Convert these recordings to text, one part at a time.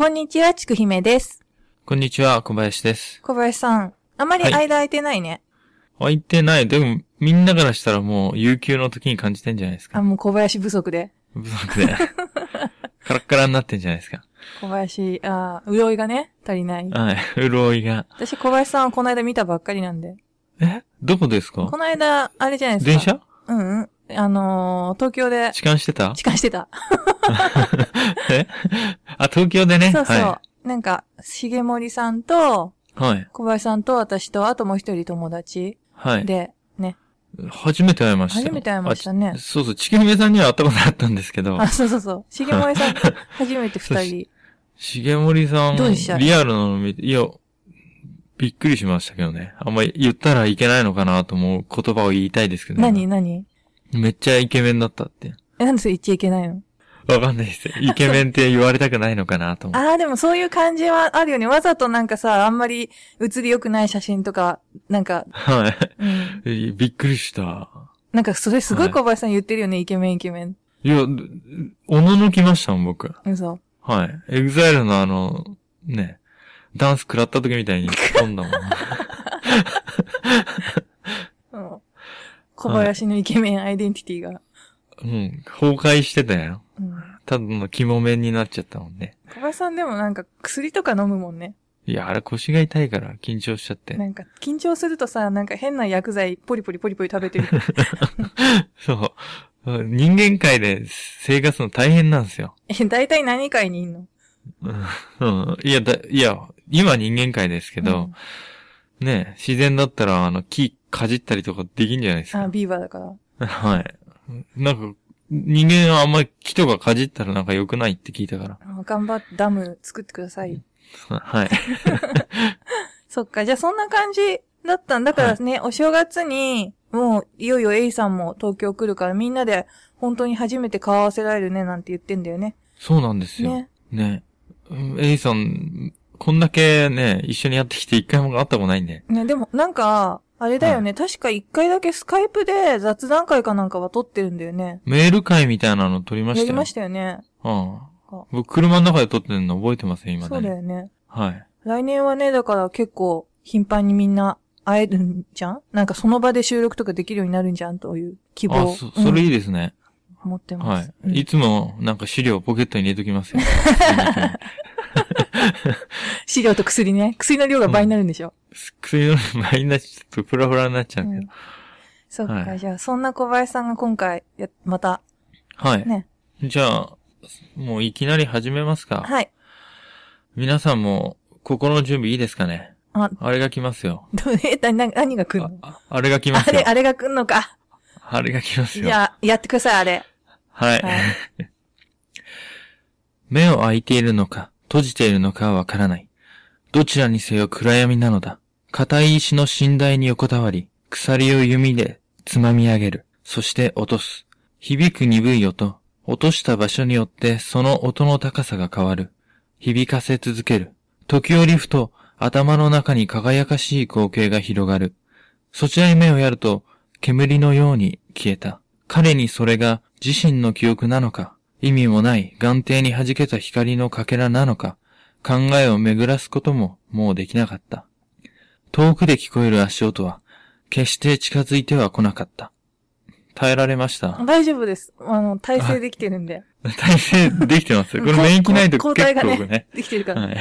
こんにちは、ちくひめです。こんにちは、小林です。小林さん、あまりはい間空いてないね。空いてない。でも、みんなからしたらもう、有給の時に感じてんじゃないですあ、か。もう小林不足で。不足で。カラッカラになってんじゃないですか。小林、あー潤いがね、足りない。はい。潤いが。私、小林さんをこの間見たばっかりなんで。え？どこですか？この間、あれじゃないですか。電車？うんうん。あのー、東京で、痴漢してた？痴漢してた。え？あ、東京でね？そうそう。はなんか、重森さんと、い。はい。小林さんと私と、あともう一人友達はい。で、ね。初めて会いましたよ。初めて会いましたねそうそう。ちきひめさんには会ったことあったんですけどあ、、そうそうそう。重森さんと 初めて二人。重森さん、どうでした？リアルなの見て、いや、びっくりしましたけどね。あんまり言ったらいけないのかなと思う言葉を言いたいですけど、何？何？めっちゃイケメンだったって。え、なんでそれ言っちゃいけないの？わかんないです。イケメンって言われたくないのかなと思う。ああ、でもそういう感じはあるよね。わざとなんかさ、あんまり映り良くない写真とか、なんか、はい。うん。えびっくりした。なんかそれすごいはい小林さん言ってるよね、イケメンイケメン。いや、おののきましたもん、僕。嘘。はい。 EXILE のあの、ね、ダンス食らった時みたいに飛んだもん。うん。小林のイケメンアイデンティティが。うん。崩壊してたよ。うん。ただの肝面になっちゃったもんね。小林さんでもなんか薬とか飲むもんね。いや、あれ腰が痛いから緊張しちゃって。なんか緊張するとさ、なんか変な薬剤ポリポリポリポリ食べてる。そう。人間界で生活の大変なんですよ。え、大体何回にいんの？うん。いや、だ、いや、今人間界ですけど、ね、自然だったら、あの、木かじったりとかできんじゃないですあ、か。ビーバーだから。はい。なんか、人間はあんまり木とかかじったらなんか良くないって聞いたから。あ頑張ってダム作ってください。はい。そっか、じゃあそんな感じだったんだからね、お正月に、もう、いよいよ A さんも東京来るからみんなで本当に初めて顔合わせられるねなんて言ってんだよね。そうなんですよ。ね。ね。うんエイさん、こんだけね、一緒にやってきて一回も会ったことないんで。ね、でもなんか、あれだよね、確か一回だけスカイプで雑談会かなんかは撮ってるんだよね。メール会みたいなの撮りましたよ。やりましたよね。うん。僕、車の中で撮ってるの覚えてますよ、今そうだよね。はい。来年はね、だから結構頻繁にみんな会えるんじゃん？なんかその場で収録とかできるようになるんじゃんという希望あ、を、そ、それうんいいですね。思ってまはす。うんい。いつも、なんか資料ポケットに入れときますよ。資料と薬ね。薬の量が倍になるんでしょ？薬の倍になっちゃうとフラフラになっちゃうけど。うんそっか、はいじゃあ、そんな小林さんが今回、や、また、はい。ね。じゃあ、もういきなり始めますか。はい。皆さんも、心の準備いいですかね？あ、あれが来ますよ。どえ、な、な、何が来るの？ああれが来ますよあれ、。あれが来んのか？あれが来ますよ。じゃあ、やってください、あれ。はい。はい 目を開いているのか、閉じているのかはわからない。どちらにせよ暗闇なのだ。硬い石の寝台に横たわり、鎖を弓でつまみ上げる。そして落とす。響く鈍い音。落とした場所によってその音の高さが変わる。響かせ続ける。時折ふと頭の中に輝かしい光景が広がる。そちらに目をやると煙のように消えた。彼にそれが自身の記憶なのか、意味もない眼底に弾けた光のかけらなのか、考えを巡らすことももうできなかった。遠くで聞こえる足音は、決して近づいては来なかった。耐えられました？大丈夫です。あの、体勢できてるんで。体勢できてます？よ。これこ免疫ないとこ結交代がね構ね。できてるから。はい。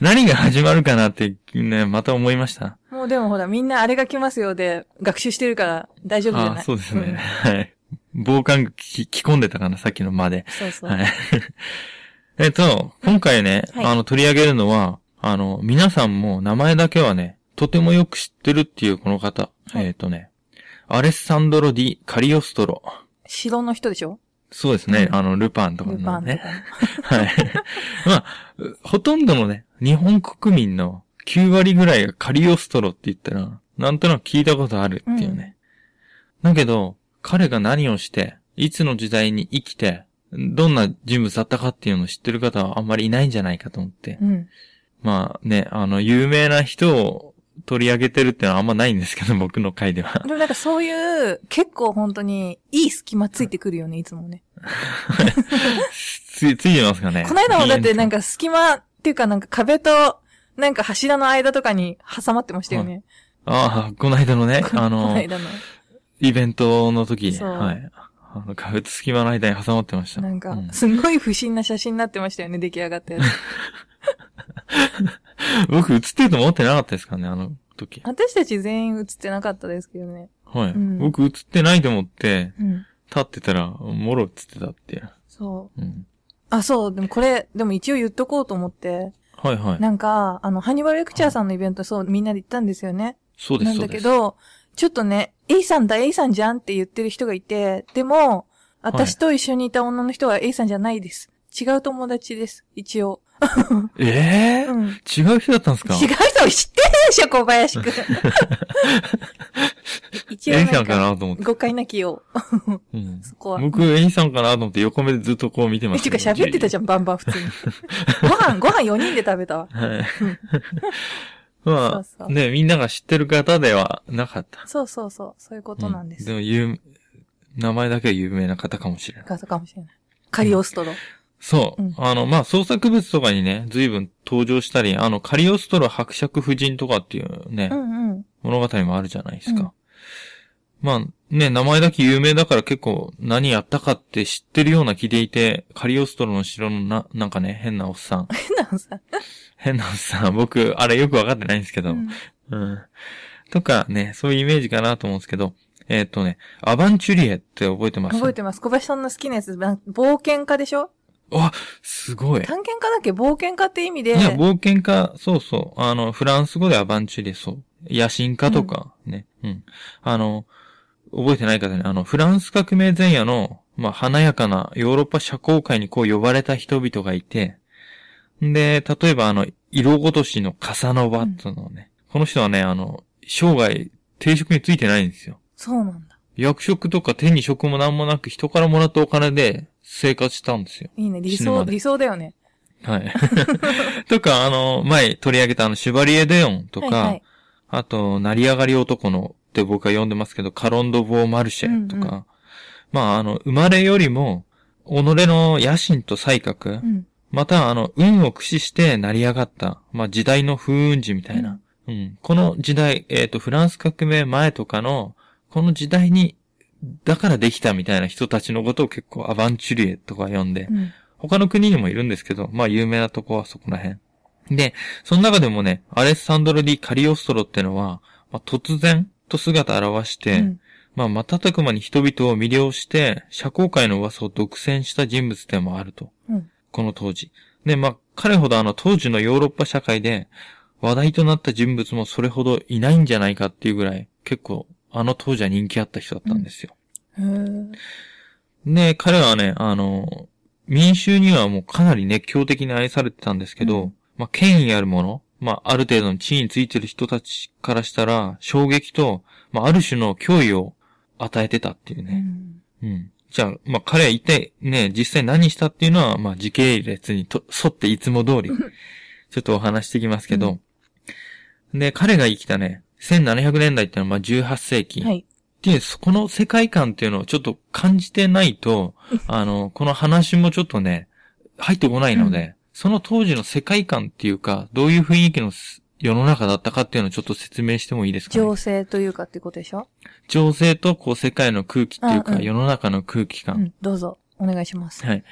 何が始まるかなってね、また思いました？もうでもほら、みんなあれが来ますよで、学習してるから大丈夫じゃない？あそうですんね。はい。防寒具着着込んでたかな、さっきの間で。そうそう。はい。えっと、今回ね、はいあの、取り上げるのは、あの、皆さんも名前だけはね、とてもよく知ってるっていうこの方。はいえっとね、アレッサンドロ・ディ・カリオストロ。城の人でしょ？そうですね、うんあの、ルパンとかルパン。はい。まあ、うほとんどのね、日本国民の9割ぐらいがカリオストロって言ったら、なんとなく聞いたことあるっていうね。だけど、彼が何をして、いつの時代に生きて、どんな人物だったかっていうのを知ってる方はあんまりいないんじゃないかと思って。うん。まあね、あの、有名な人を取り上げてるっていうのはあんまないんですけど、僕の回では。でもなんかそういう、結構本当に、いい隙間ついてくるよね、いつもね。つい、ついてますかね。この間もだってなんか、か隙間っていうかなんか壁と、なんか柱の間とかに挟まってましたよね。ああ、この間のね、あ このの、間の。イベントの時に、はい。あの、壁と隙間の間に挟まってました。なんかう、すんごい不審な写真になってましたよね、出来上がったやつ。僕映ってると思ってなかったですからね、あの時。私たち全員写ってなかったですけどね。はい。うん僕映ってないと思って、うん。立ってたら、もろ映ってたっていう。そう。うん。あ、そう、でもこれ、でも一応言っとこうと思って、はいはい。なんか、あの、ハニバルレクチャーさんのイベント、そう、みんなで行ったんですよね。そうです、なんそうです。だけど、ちょっとね、A さんだ、A さんじゃんって言ってる人がいて、でも、私と一緒にいた女の人は A さんじゃないです。違う友達です、一応。ええうん。違う人だったんですか？違う人知ってるでしょ、小林くん。一応エイさんか、かなと思って。誤解なきよう。うんそこは。僕、エイさんかなと思って横目でずっとこう見てまえ、してた。いうか喋ってたじゃん、バンバン普通に。ご飯、ご飯4人で食べたわ。はい。まあ、ね、みんなが知ってる方ではなかった。そうそうそう、そういうことなんです。うでも、有、名前だけは有名な方かもしれない。方かもしれない。カリオストロ。そう。うんあの、まあ、創作物とかにね、随分登場したり、あの、カリオストロ伯爵夫人とかっていうね、うんうん。物語もあるじゃないですか。うんまあ、ね、名前だけ有名だから結構何やったかって知ってるような気でいて、カリオストロの城のな、なんかね、変なおっさん。変なのさ。変なおっさん。僕、あれよくわかってないんですけど。うんうん。とかね、そういうイメージかなと思うんですけど、えーっ、とね、アバンチュリエって覚えてます？覚えてます。小林さんの好きなやつ、な冒険家でしょ？あ、すごい。探検家だっけ？冒険家って意味で。いや、冒険家、そうそう。あの、フランス語でアバンチュリエ、そう。野心家とか、ね。うん。あの、覚えてない方ね、あの、フランス革命前夜の、まあ、華やかなヨーロッパ社交界にこう呼ばれた人々がいて、で、例えばあの、色ごとしのカサノバっていうのをね、この人はね、あの、生涯定職についてないんですよ。そうなんだ。役職とか手に職もなんもなく人からもらったお金で生活したんですよ。いいね。理想、理想だよね。はい。とか、あの、前取り上げたあの、シュバリエ・デヨンとか、はいはい。あと、成り上がり男のって僕は呼んでますけど、カロンド・ボー・マルシェとか、うんうまあ、あの、生まれよりも、己の野心と才覚、うん。また、あの、運を駆使して成り上がった、まあ、時代の風雲児みたいな。うん。この時代、えっ、と、フランス革命前とかの、この時代に、だからできたみたいな人たちのことを結構アバンチュリエとか呼んで、うん。他の国にもいるんですけど、まあ有名なとこはそこら辺。で、その中でもね、アレッサンドロ・ディ・カリオストロってのは、まあ、突然と姿を現して、うんまあ瞬く間に人々を魅了して、社交界の噂を独占した人物でもあると。うんこの当時。で、まあ彼ほどあの当時のヨーロッパ社会で話題となった人物もそれほどいないんじゃないかっていうぐらい、結構あの当時は人気あった人だったんですよ。へーで、彼はね、あの、民衆にはもうかなり熱狂的に愛されてたんですけど、うんまあ、権威あるもの、まあ、ある程度の地位についてる人たちからしたら、衝撃と、まあ、ある種の脅威を与えてたっていううね。ん。うん。じゃあ、まあ、彼は一体ね、実際何したっていうのは、まあ、時系列にと沿っていつも通り、ちょっとお話していきますけど、で、彼が生きたね、1700年代っていうのはまあ18世紀。はい。で、そこの世界観っていうのをちょっと感じてないと、あの、この話もちょっとね、入ってこないので、その当時の世界観っていうか、どういう雰囲気のす世の中だったかっていうのをちょっと説明してもいいですか、ね、情勢というかってことでしょ？情勢とこう世界の空気っていうか、うんうん世の中の空気感。うん。どうぞ。お願いします。はい。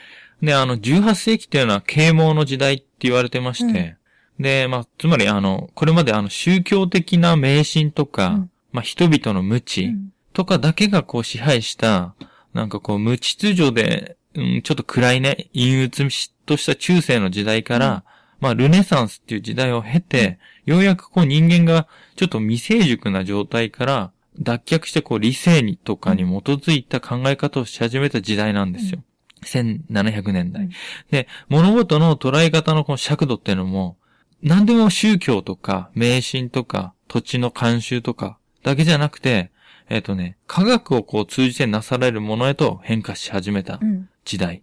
で、あの、18世紀っていうのは啓蒙の時代って言われてまして、で、まあ、つまりあの、これまであの、宗教的な迷信とか、うんまあ、人々の無う知、ん。とかだけがこう支配した、なんかこう無秩序で、うん、ちょっと暗いね、陰鬱とした中世の時代から、まあルネサンスっていう時代を経て、ようやくこう人間がちょっと未成熟な状態から脱却してこう理性にとかに基づいた考え方をし始めた時代なんですよ。1700年代。うんで、物事の捉え方のこの尺度っていうのも、何でも宗教とか迷信とか土地の慣習とかだけじゃなくて、えっ、とね、科学をこう通じてなされるものへと変化し始めたうん。時代。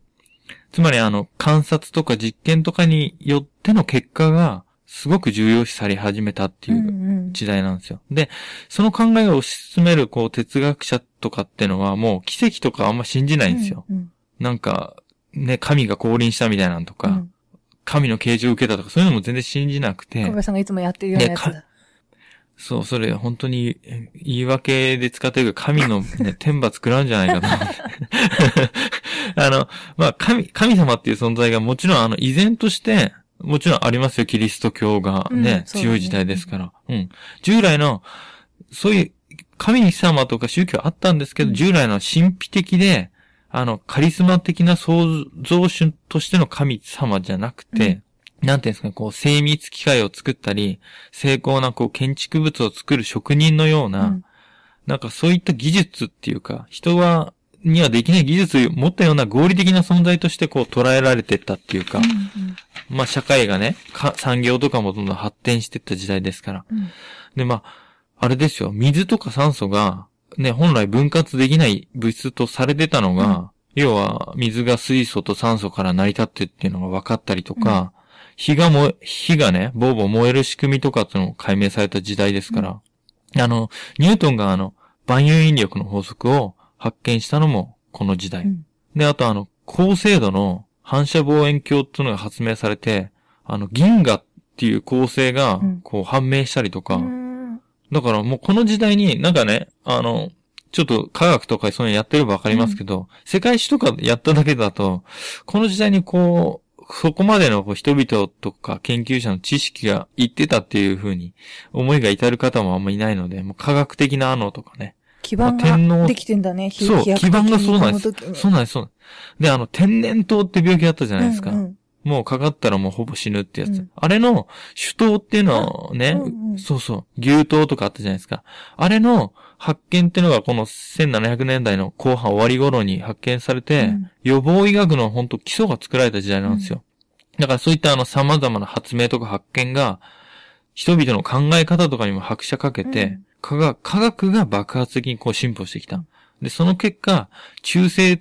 つまりあの、観察とか実験とかによっての結果がすごく重要視され始めたってういうんうん。時代なんですよ。で、その考えを推し進めるこう哲学者とかってのはもう奇跡とかあんま信じないんですよ。うん。なんか、ね、神が降臨したみたいなのとか、うん。神の啓示を受けたとか、そういうのも全然信じなくて小、林さんがいつもやってるようなやつねだ。そう、それ本当にえ言い訳で使ってるから神のね、天罰食らうんじゃないかと思って。あの、まあ、神、神様っていう存在がもちろんあの、依然として、もちろんありますよ、キリスト教がね、うんね強い時代ですから。うん。従来の、そういう、神様とか宗教あったんですけど、うん従来の神秘的で、あの、カリスマ的な創造主としての神様じゃなくて、なんていうんですか、こう、精密機械を作ったり、精巧なこう、建築物を作る職人のような、うんなんかそういった技術っていうか、人は、にはできない技術を持ったような合理的な存在としてこう捉えられてったっていうか、うんまあ社会がね、か産業とかもどんどん発展してった時代ですから。うん。で、まあ、あれですよ、水とか酸素が、ね、本来分割できない物質とされてたのが、うん。要は水が水素と酸素から成り立ってっていうのが分かったりとか、火が燃え、火がね、ボーボー燃える仕組みとかっていうのも解明された時代ですから、あの、ニュートンがあの、万有引力の法則を発見したのもこの時代。うん。で、あとあの、高精度の反射望遠鏡っていうのが発明されて、あの、銀河っていう構成がうん、こう判明したりとか、うん。だからもうこの時代になんかね、あの、ちょっと科学とかそういうのやってればわかりますけど、世界史とかやっただけだと、この時代にこう、そこまでのこう人々とか研究者の知識が言ってたっていう風に思いが至る方もあんまいないので、もう科学的なのとかね。基盤ができてんだね。そう、基盤がそうなんですそうなんです、そうなんです。で、あの、天然痘って病気あったじゃないですか。うんうんもうかかったらもうほぼ死ぬってやつ。うんあれの首頭っていうのをね、うんうんそうそう、牛頭とかあったじゃないですか。あれの発見っていうのがこの1700年代の後半終わり頃に発見されて、うん予防医学の本当基礎が作られた時代なんですよ。だからそういったあの様々な発明とか発見が、人々の考え方とかにも拍車かけて、うん科学科学が爆発的にこう進歩してきた。で、その結果、中世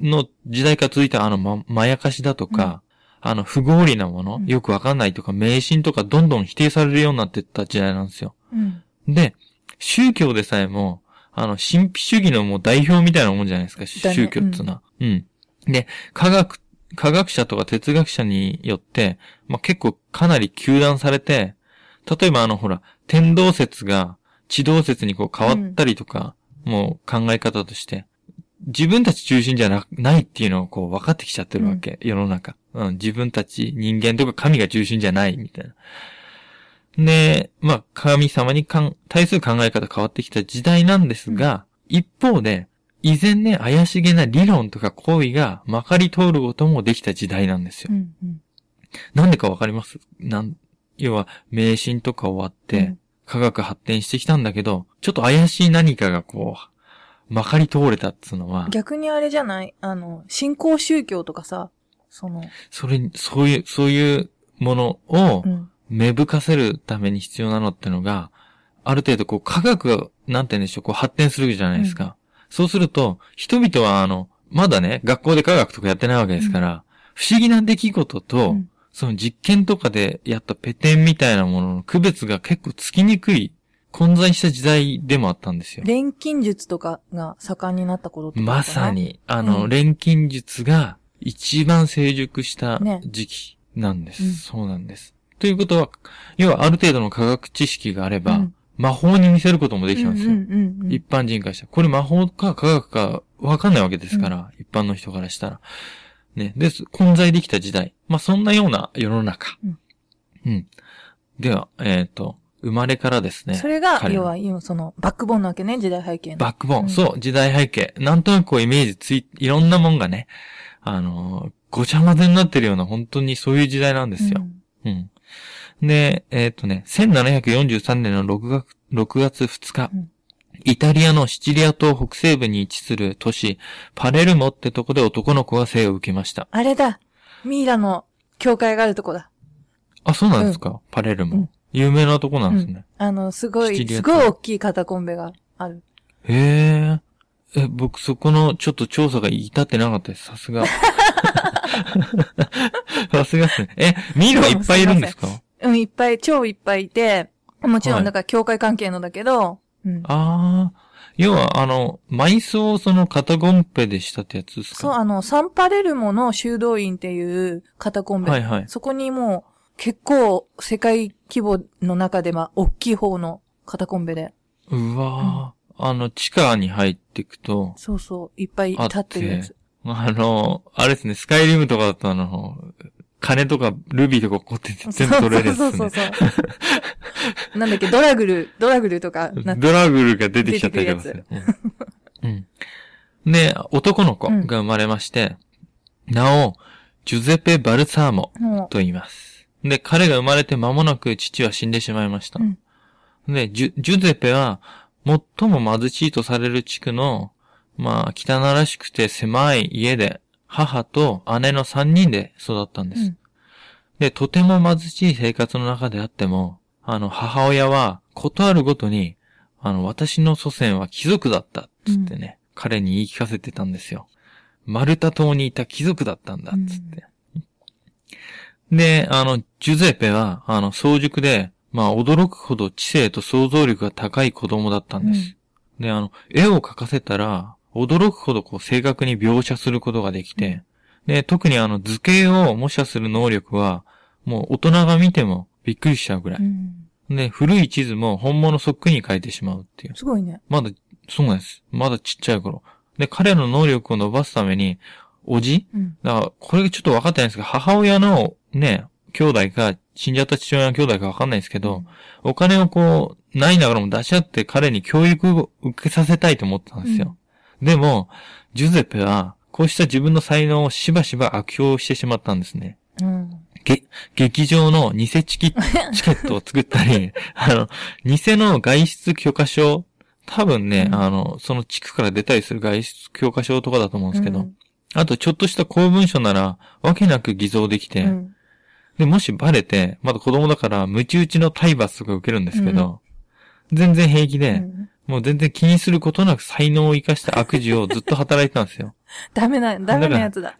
の時代から続いたあのま、まやかしだとか、あの、不合理なもの、うんよくわかんないとか、迷信とか、どんどん否定されるようになっていった時代なんですよ。うんで、宗教でさえも、あの、神秘主義のもう代表みたいなもんじゃないですか、だね宗教ってのは。うん。で、科学、科学者とか哲学者によって、まあ、結構かなり糾弾されて、例えばあの、ほら、天動説が地動説にこう変わったりとか、もう考え方として、自分たち中心じゃなないっていうのをこう分かってきちゃってるわけ、世の中。うん、自分たち人間とか神が中心じゃないみたいな。で、まあ、神様にかん対する考え方変わってきた時代なんですが、一方で、依然ね、怪しげな理論とか行為がまかり通ることもできた時代なんですよう。んうんなんでかわかります？なん、要は、迷信とか終わって、うん科学発展してきたんだけど、ちょっと怪しい何かがこう、まかり通れたっつうのは、逆にあれじゃない？あの、新興宗教とかさ、その、それに、そういう、そういうものをうん。芽吹かせるために必要なのってのが、ある程度こう科学が、なんて言うんでしょう、こう発展するじゃないですか。そうすると、人々はあの、まだね、学校で科学とかやってないわけですから、不思議な出来事と、うんその実験とかでやったペテンみたいなものの区別が結構つきにくい、混在した時代でもあったんですよ。錬金術とかが盛んになった頃ってことかな？まさ。に、あの、うん錬金術が一番成熟したね時期なんです。うんそうなんです。ということは、要はある程度の科学知識があれば、うん魔法に見せることもできたんですよ。うんうんうんうん一般人からしたら。これ魔法か科学かわかんないわけですから、一般の人からしたら。ね。です。混在できた時代。まあ、そんなような世の中。うん。うん。では、えっ、と、生まれからですね。それが、要は、今その、バックボーンなわけね、時代背景の。バックボーン。うんそう、時代背景。なんとなくこうイメージつい、いろんなもんがね、あのーごちゃ混ぜになってるような、本当にそういう時代なんですよ。うん。で、えっ、とね、1743年の6月 ,6 月2日、うんイタリアのシチリア島北西部に位置する都市、パレルモってとこで男の子が生を受けました。あれだ。ミイラの教会があるとこだ。あ、そうなんですか、パレルモ、うん有名なとこなんですね。あの、すごい、すごい大きいカタコンベがある。へえ。え、僕そこのちょっと調査が至ってなかったです。さすが。さすがですね。え、ミイラがいっぱいいるんですか？うん、いっぱい、超いっぱいいて、もちろはいん、だから教会関係のだけど、うん。ああ。要は、あの、埋葬をそのカタコンペでしたってやつですか？そう、あの、サンパレルモの修道院っていうカタコンベ。はいはいそこにもう、結構、世界規模の中では、大きい方のカタコンベで。うわぁ、あの、地下に入っていくと、そうそう、いっぱい立ってるやつ。あの、あれですね、スカイリムとかだとあの、金とかルビーとかこって全部取れるやつね。そうそうそうそう。なんだっけ、ドラグル、ドラグルとかドラグルが出てきちゃったりとかする。うん。うんで、男の子が生まれまして、名を、ジュゼペ・バルサーモもと言います。で、彼が生まれて間もなく父は死んでしまいました。うんで、ジュ、ジュゼペは、最も貧しいとされる地区の、まあ、汚らしくて狭い家で、母と姉の三人で育ったんです。うんで、とても貧しい生活の中であっても、あの、母親は、ことあるごとに、あの、私の祖先は貴族だった、つってね、彼に言い聞かせてたんですよ。マルタ島にいた貴族だったんだ、つって。で、あの、ジュゼペは、あの、早熟で、まあ、驚くほど知性と想像力が高い子供だったんです。で、あの、絵を描かせたら、驚くほどこう、正確に描写することができて、で、特にあの、図形を模写する能力は、もう大人が見てもびっくりしちゃうぐらい。うん。で、古い地図も本物そっくりに描いてしまうっていう。すごいね。まだ、そうなんです。まだちっちゃい頃。で、彼の能力を伸ばすために、おじうん。だから、これがちょっと分かってないんですけど、母親のね、兄弟か、死んじゃった父親の兄弟か分かんないですけど、お金をこう、ないながらも出し合って彼に教育を受けさせたいと思ったんですよ。でも、ジュゼペは、こうした自分の才能をしばしば悪用してしまったんですね。うん。げ、劇場の偽チキ チケットを作ったり、あの、偽の外出許可証、多分ね、うんあの、その地区から出たりする外出許可証とかだと思うんですけど、うんあとちょっとした公文書なら、わけなく偽造できて、うん。で、もしバレて、まだ子供だから、ムチ打ちの体罰とか受けるんですけど、全然平気で、うんもう全然気にすることなく才能を生かした悪事をずっと働いてたんですよ。ダメな、ダメなやつだ。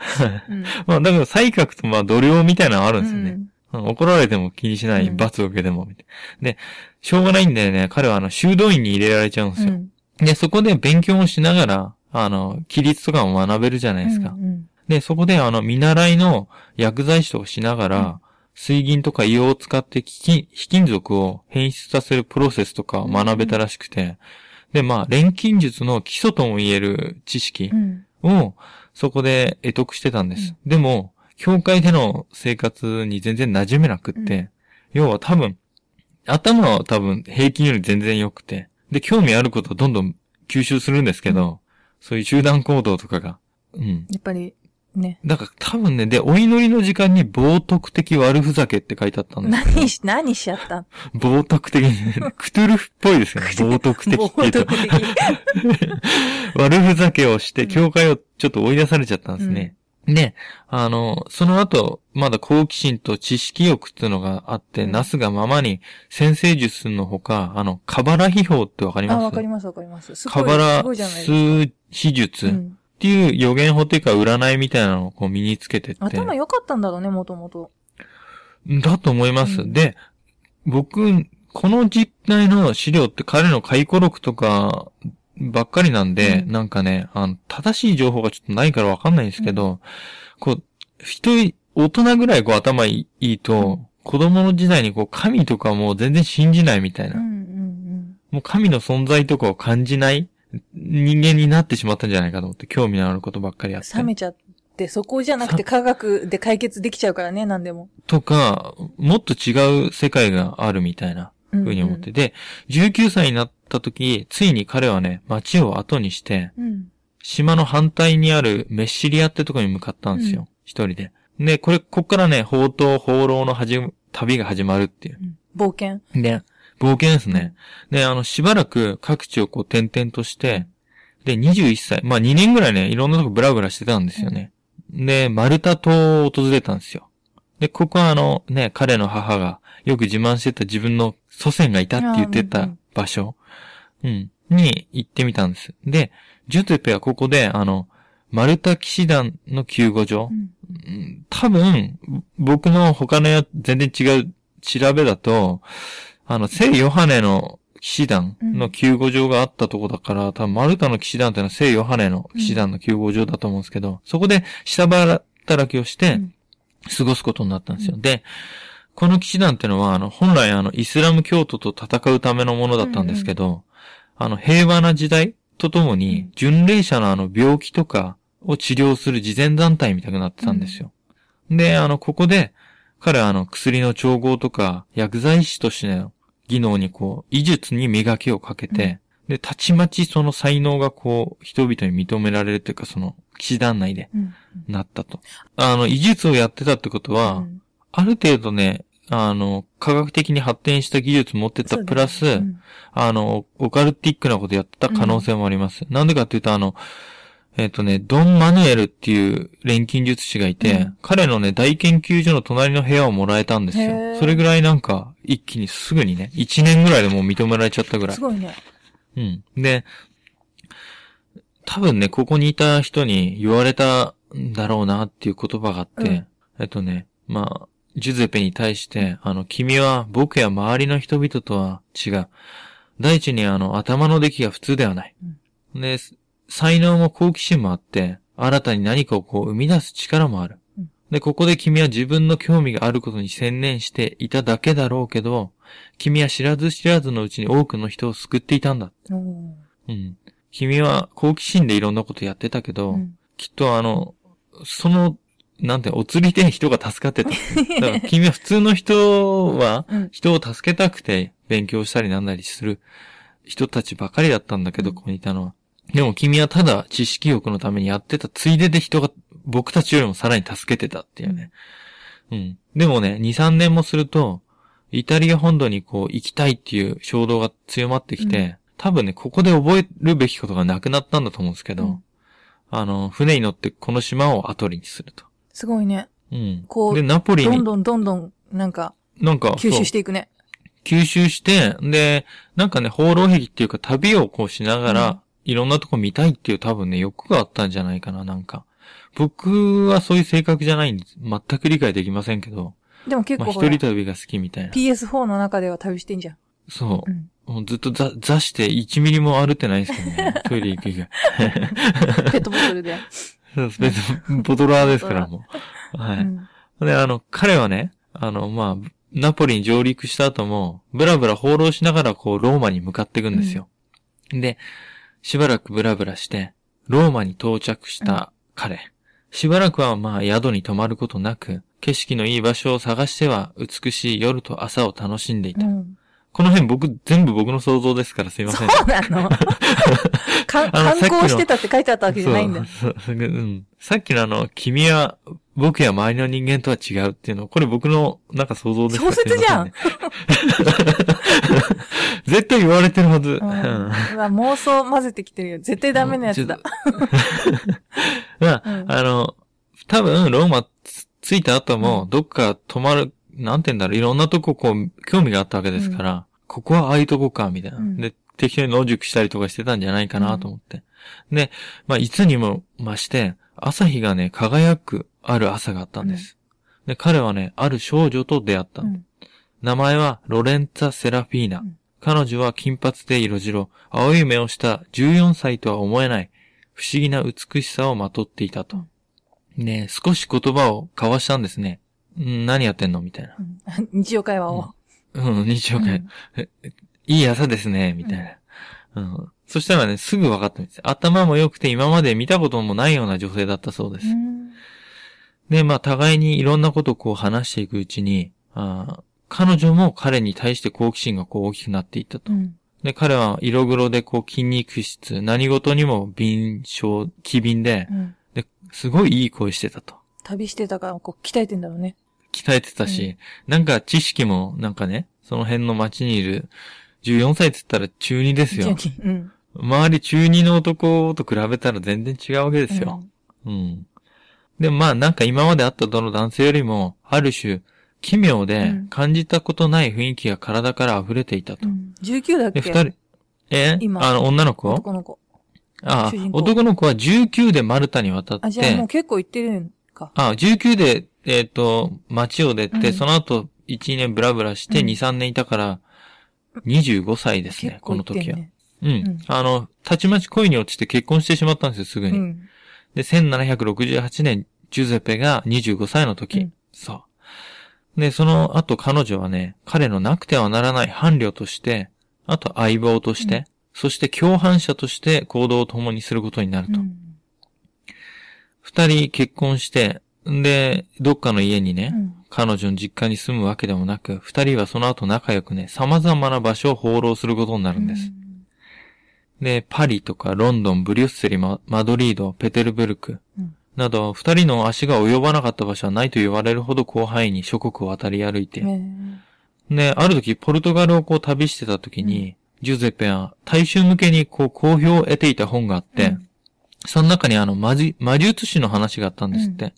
うん。まあ、だから、才覚とまあ、度量みたいなのあるんですよね。うんうん怒られても気にしない、うん罰を受けても、みたいな。で、しょうがないんだよね。彼はあの、修道院に入れられちゃうんですよ。うん。で、そこで勉強をしながら、あの、規律とかも学べるじゃないですか。うんで、そこであの、見習いの薬剤師とかしながら、水銀とか硫黄を使って貴非金属を変質させるプロセスとかを学べたらしくて、で、まあ、錬金術の基礎とも言える知識うん。を、そこで得得してたんです。でも、教会での生活に全然馴染めなくって、う要は多分、頭は多分平均より全然良くて、で、興味あることをどんどん吸収するんですけど、そういう集団行動とかが、うん。やっぱり、ね。だから多分ね、で、お祈りの時間に冒涜的悪ふざけって書いてあったんですけど何し、何しちゃった冒涜的に、クトゥルフっぽいですよね。冒涜的って冒言うと。悪ふざけをして、うん教会をちょっと追い出されちゃったんですね。で、あの、その後、まだ好奇心と知識欲っていうのがあって、うんなすがままに、先生術のほか、あの、カバラ秘法ってわかりあ、ます？わかりますわかります。すごいカバラ。数秘術っうんていう予言法っていうか占いみたいなのをこう身につけてって。頭良かったんだろうね、もともと。だと思います。うんで、僕、この実態の資料って彼の回顧録とかばっかりなんで、うんなんかね、あの、正しい情報がちょっとないからわかんないんですけど、こう、一人、大人ぐらいこう頭いいと、子供の時代にこう神とかもう全然信じないみたいな。うんうんもう神の存在とかを感じない人間になってしまったんじゃないかと思って、興味のあることばっかりやって。冷めちゃって、そこじゃなくて科学で解決できちゃうからね、何でも。とか、もっと違う世界があるみたいな。うんふうに思って。で、19歳になった時、ついに彼はね、街を後にして、うん。島の反対にあるメッシリアってとこに向かったんですうんよ。一、人で。で、これ、こっからね、宝刀放浪の始め旅が始まるっていう。うん冒険。で、冒険ですね。で、あの、しばらく各地をこう転々として、で、21歳、まあ2年ぐらいね、いろんなとこブラブラしてたんですよね。で、マルタ島を訪れたんですよ。で、ここはあの、ね、彼の母がよく自慢してた自分の祖先がいたって言ってた場所、うん、に行ってみたんです。で、ジュゼペはここで、あの、マルタ騎士団の救護所う、んうん多分、僕の他のや全然違う調べだと、あの、聖ヨハネの騎士団の救護場があったとこだから、多分マルタの騎士団っていうのは聖ヨハネの騎士団の救護場だと思うんですけど、そこで下働きをしてうん、過ごすことになったんですよ。で、この騎士団っていうのは、あの、本来あの、イスラム教徒と戦うためのものだったんですけど、あの、平和な時代とともに、巡礼者のあの、病気とかを治療する慈善団体みたいになってたんですよ。で、あの、ここで、彼はあの、薬の調合とか、薬剤師としての技能にこう、医術に磨きをかけて、で、たちまちその才能がこう、人々に認められるというか、その、騎士団内でうん。なったと。あの、医術をやってたってことは、うんある程度ね、あの、科学的に発展した技術持ってたプラス、うんあの、オカルティックなことやってた可能性もあります。なんでかっていうと、あの、えっ、とね、ドン・マヌエルっていう錬金術師がいて、うん彼のね、大研究所の隣の部屋をもらえたんですへよ。ーそれぐらいなんか、一気にすぐにね、1年ぐらいでもう認められちゃったぐらいす。ごいね。うん。で、多分ね、ここにいた人に言われたんだろうなっていう言葉があって、うんえっとね、まあ、ジュゼペに対して、あの、君は僕や周りの人々とは違う。第一にあの、頭の出来が普通ではない。で、才能も好奇心もあって、新たに何かをこう生み出す力もある。うんで、ここで君は自分の興味があることに専念していただけだろうけど、君は知らず知らずのうちに多くの人を救っていたんだ。うん。君は好奇心でいろんなことやってたけど、うんきっとあの、その、なんて、お釣りで人が助かってた。だから君は普通の人はうん、人を助けたくて勉強したりなんなりする人たちばかりだったんだけど、うんここにいたのは。でも君はただ知識欲のためにやってたついでで人が僕たちよりもさらに助けてたっていうね。うん。でもね、2、3年もすると、イタリア本土にこう行きたいっていう衝動が強まってきて、うん多分ね、ここで覚えるべきことがなくなったんだと思うんですけど、うんあの、船に乗ってこの島を後にすると。すごいね。うん。こうで、ナポリに、どんどんどんどん、なんか、なんか、吸収していくね。吸収して、で、なんかね、放浪壁っていうか旅をこうしながら、うんいろんなとこ見たいっていう多分ね、欲があったんじゃないかな、なんか。僕はそういう性格じゃないんです。全く理解できませんけど、でも結まあ一人旅が好きみたいな。PS4 の中では旅してんじゃん。そうう。ん。もうずっとざ、座して1ミリも歩ってないですけどね。トイレ行く以外。ペットボトルで。そうです。別にボトラーですから、もう。はい。うん。で、あの、彼はね、あの、まあ、ナポリに上陸した後も、ブラブラ放浪しながらこう、ローマに向かっていくんですよ。で、しばらくブラブラして、ローマに到着した彼。しばらくはまあ、宿に泊まることなく、景色のいい場所を探しては、美しい夜と朝を楽しんでいた。うん。この辺僕、全部僕の想像ですからすいません。そうなの？かあの観光してたって書いてあったわけじゃないんだよ。そうそううん。さっきのあの、君は僕や周りの人間とは違うっていうの、これ僕のなんか想像ですか？ら小説じゃん 絶対言われてるはず。ううん妄想混ぜてきてるよ。絶対ダメなやつだ。。まあ、うんあの、多分、ローマつ着いた後も、どっか泊まる、なんて言うんだろう、いろんなとここう、興味があったわけですから、ここはああいうとこか、みたいな。うんで、適当に野宿したりとかしてたんじゃないかなと思って。で、まあ、いつにも増して、朝日がね、輝くある朝があったんです。で、彼はね、ある少女と出会った。うん名前はロレンツァ・セラフィーナ。うん彼女は金髪で色白、青い目をした14歳とは思えない不思議な美しさをまとっていたと。ね少し言葉を交わしたんですね。ん何やってんのみたいな。うん 日常会話を。うん、日曜会、いい朝ですね、みたいな。うん。そしたらね、すぐ分かったんです。頭も良くて今まで見たこともないような女性だったそうです。うんで、まあ、互いにいろんなことをこう話していくうちに、あー彼女も彼に対して好奇心がこう大きくなっていったと。うんで、彼は色黒でこう筋肉質、何事にも敏捷、機敏で、うんで、すごいいい声してたと。旅してたから、こう、鍛えてんだろうね。鍛えてたし、なんか知識もなんかね、その辺の街にいる、14歳って言ったら中2ですよ。うん。周り中2の男と比べたら全然違うわけですよ。うん。でもまあなんか今まで会ったどの男性よりも、ある種、奇妙でうん感じたことない雰囲気が体から溢れていたと。うん。19だっで、け二人、え？今あの、女の子？男の子。ああ男の子は19でマルタに渡って、あ、じゃあもう結構行ってるんか。あ19で、えっ、と、街を出て、うんその後、1、2年ブラブラして、うん2、3年いたから、25歳ですね結、こ構の時は。うん。うんあの、たちまち恋に落ちて結婚してしまったんですよ、すぐに。うん。で、1768年、ジュゼペが25歳の時。うんそう。で、その後彼女はね、彼のなくてはならない伴侶として、あと相棒として、うん。そして共犯者として行動を共にすることになると。うん。二、人結婚して、で、どっかの家にね、うん。彼女の実家に住むわけでもなく、二人はその後仲良くね、様々な場所を放浪することになるんです。で、パリとかロンドン、ブリュッセル、ママドリード、ペテルブルクうんなど、二人の足が及ばなかった場所はないと言われるほど広範囲に諸国を渡り歩いて、ねで、ある時、ポルトガルをこう旅してた時に、ジュゼッペは大衆向けにこう好評を得ていた本があって、うん。その中にあの魔術師の話があったんですって。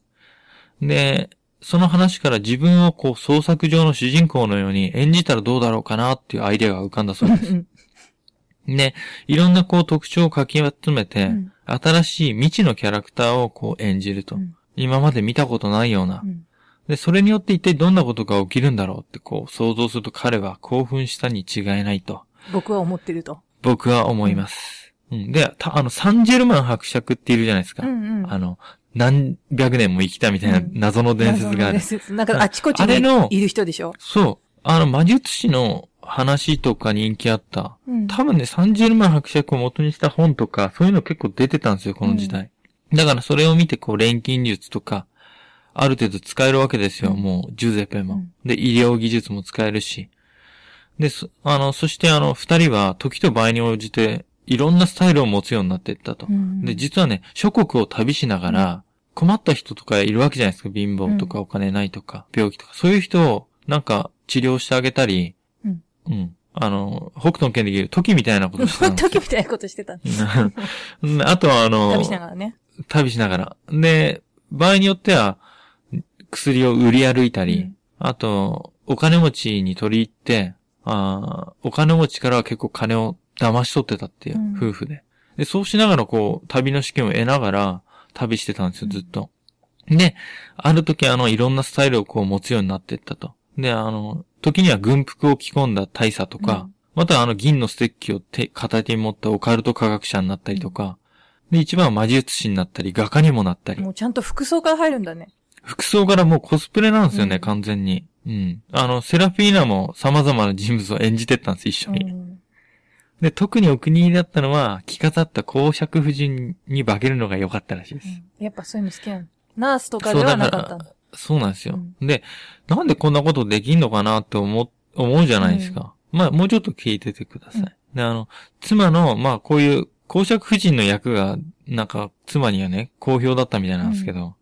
で、その話から自分をこう創作上の主人公のように演じたらどうだろうかなっていうアイデアが浮かんだそうです。う んで、いろんなこう特徴をかき集めて、うん新しい未知のキャラクターをこう演じると。うん今まで見たことないようなう。んで、それによって一体どんなことが起きるんだろうってこう想像すると彼は興奮したに違いないと。僕は思ってると。僕は思います。うん。で、た、あの、サンジェルマン伯爵っているじゃないですか。うんうんあの、何百年も生きたみたいなうん謎の伝説がある。謎の伝説なんかあちこちにいる人でしょ？そう。あの、魔術師の話とか人気あった。うん多分ね、サンジェルマン伯爵を元にした本とか、そういうの結構出てたんですよ、この時代。だからそれを見て、こう、錬金術とか、ある程度使えるわけですよ、うんもう、ジュゼペも、うんで、医療技術も使えるし。で、そあの、そしてあの、二人は、時と場合に応じて、いろんなスタイルを持つようになっていったと。うんで、実はね、諸国を旅しながら、困った人とかいるわけじゃないですか。貧乏とかお金ないとか、病気とか。そういう人を、なんか、治療してあげたり、うん。うん。あの、北斗の剣で言う時みたいなことしてたんですよ 時みたいなことしてた。うんあとは、あの、旅しながらね。旅しながら。で、場合によっては、薬を売り歩いたり、うんあと、お金持ちに取り入って、あーお金持ちからは結構金を騙し取ってたっていう、うん夫婦で。で、そうしながらこう、旅の資金を得ながら、旅してたんですよ、ずっと。で、ある時あの、いろんなスタイルをこう持つようになっていったと。で、あの、時には軍服を着込んだ大佐とか、うんまたはあの、銀のステッキを手、片手に持ったオカルト科学者になったりとか、で、一番は魔術師になったり、画家にもなったり。もうちゃんと服装から入るんだね。服装からもうコスプレなんですよね、うん完全に。うん。あの、セラフィーナも様々な人物を演じてったんです、一緒に。うんで、特にお気に入りだったのは、着飾った公爵夫人に化けるのが良かったらしいです。やっぱそういうの好きなの。ナースとかではなかったの。そうなんですよ、で、なんでこんなことできんのかなって思う、思うじゃないですか。まあ、もうちょっと聞いててください。うんで、あの、妻の、まあ、こういう公爵夫人の役が、なんか、妻にはね、好評だったみたいなんですけど、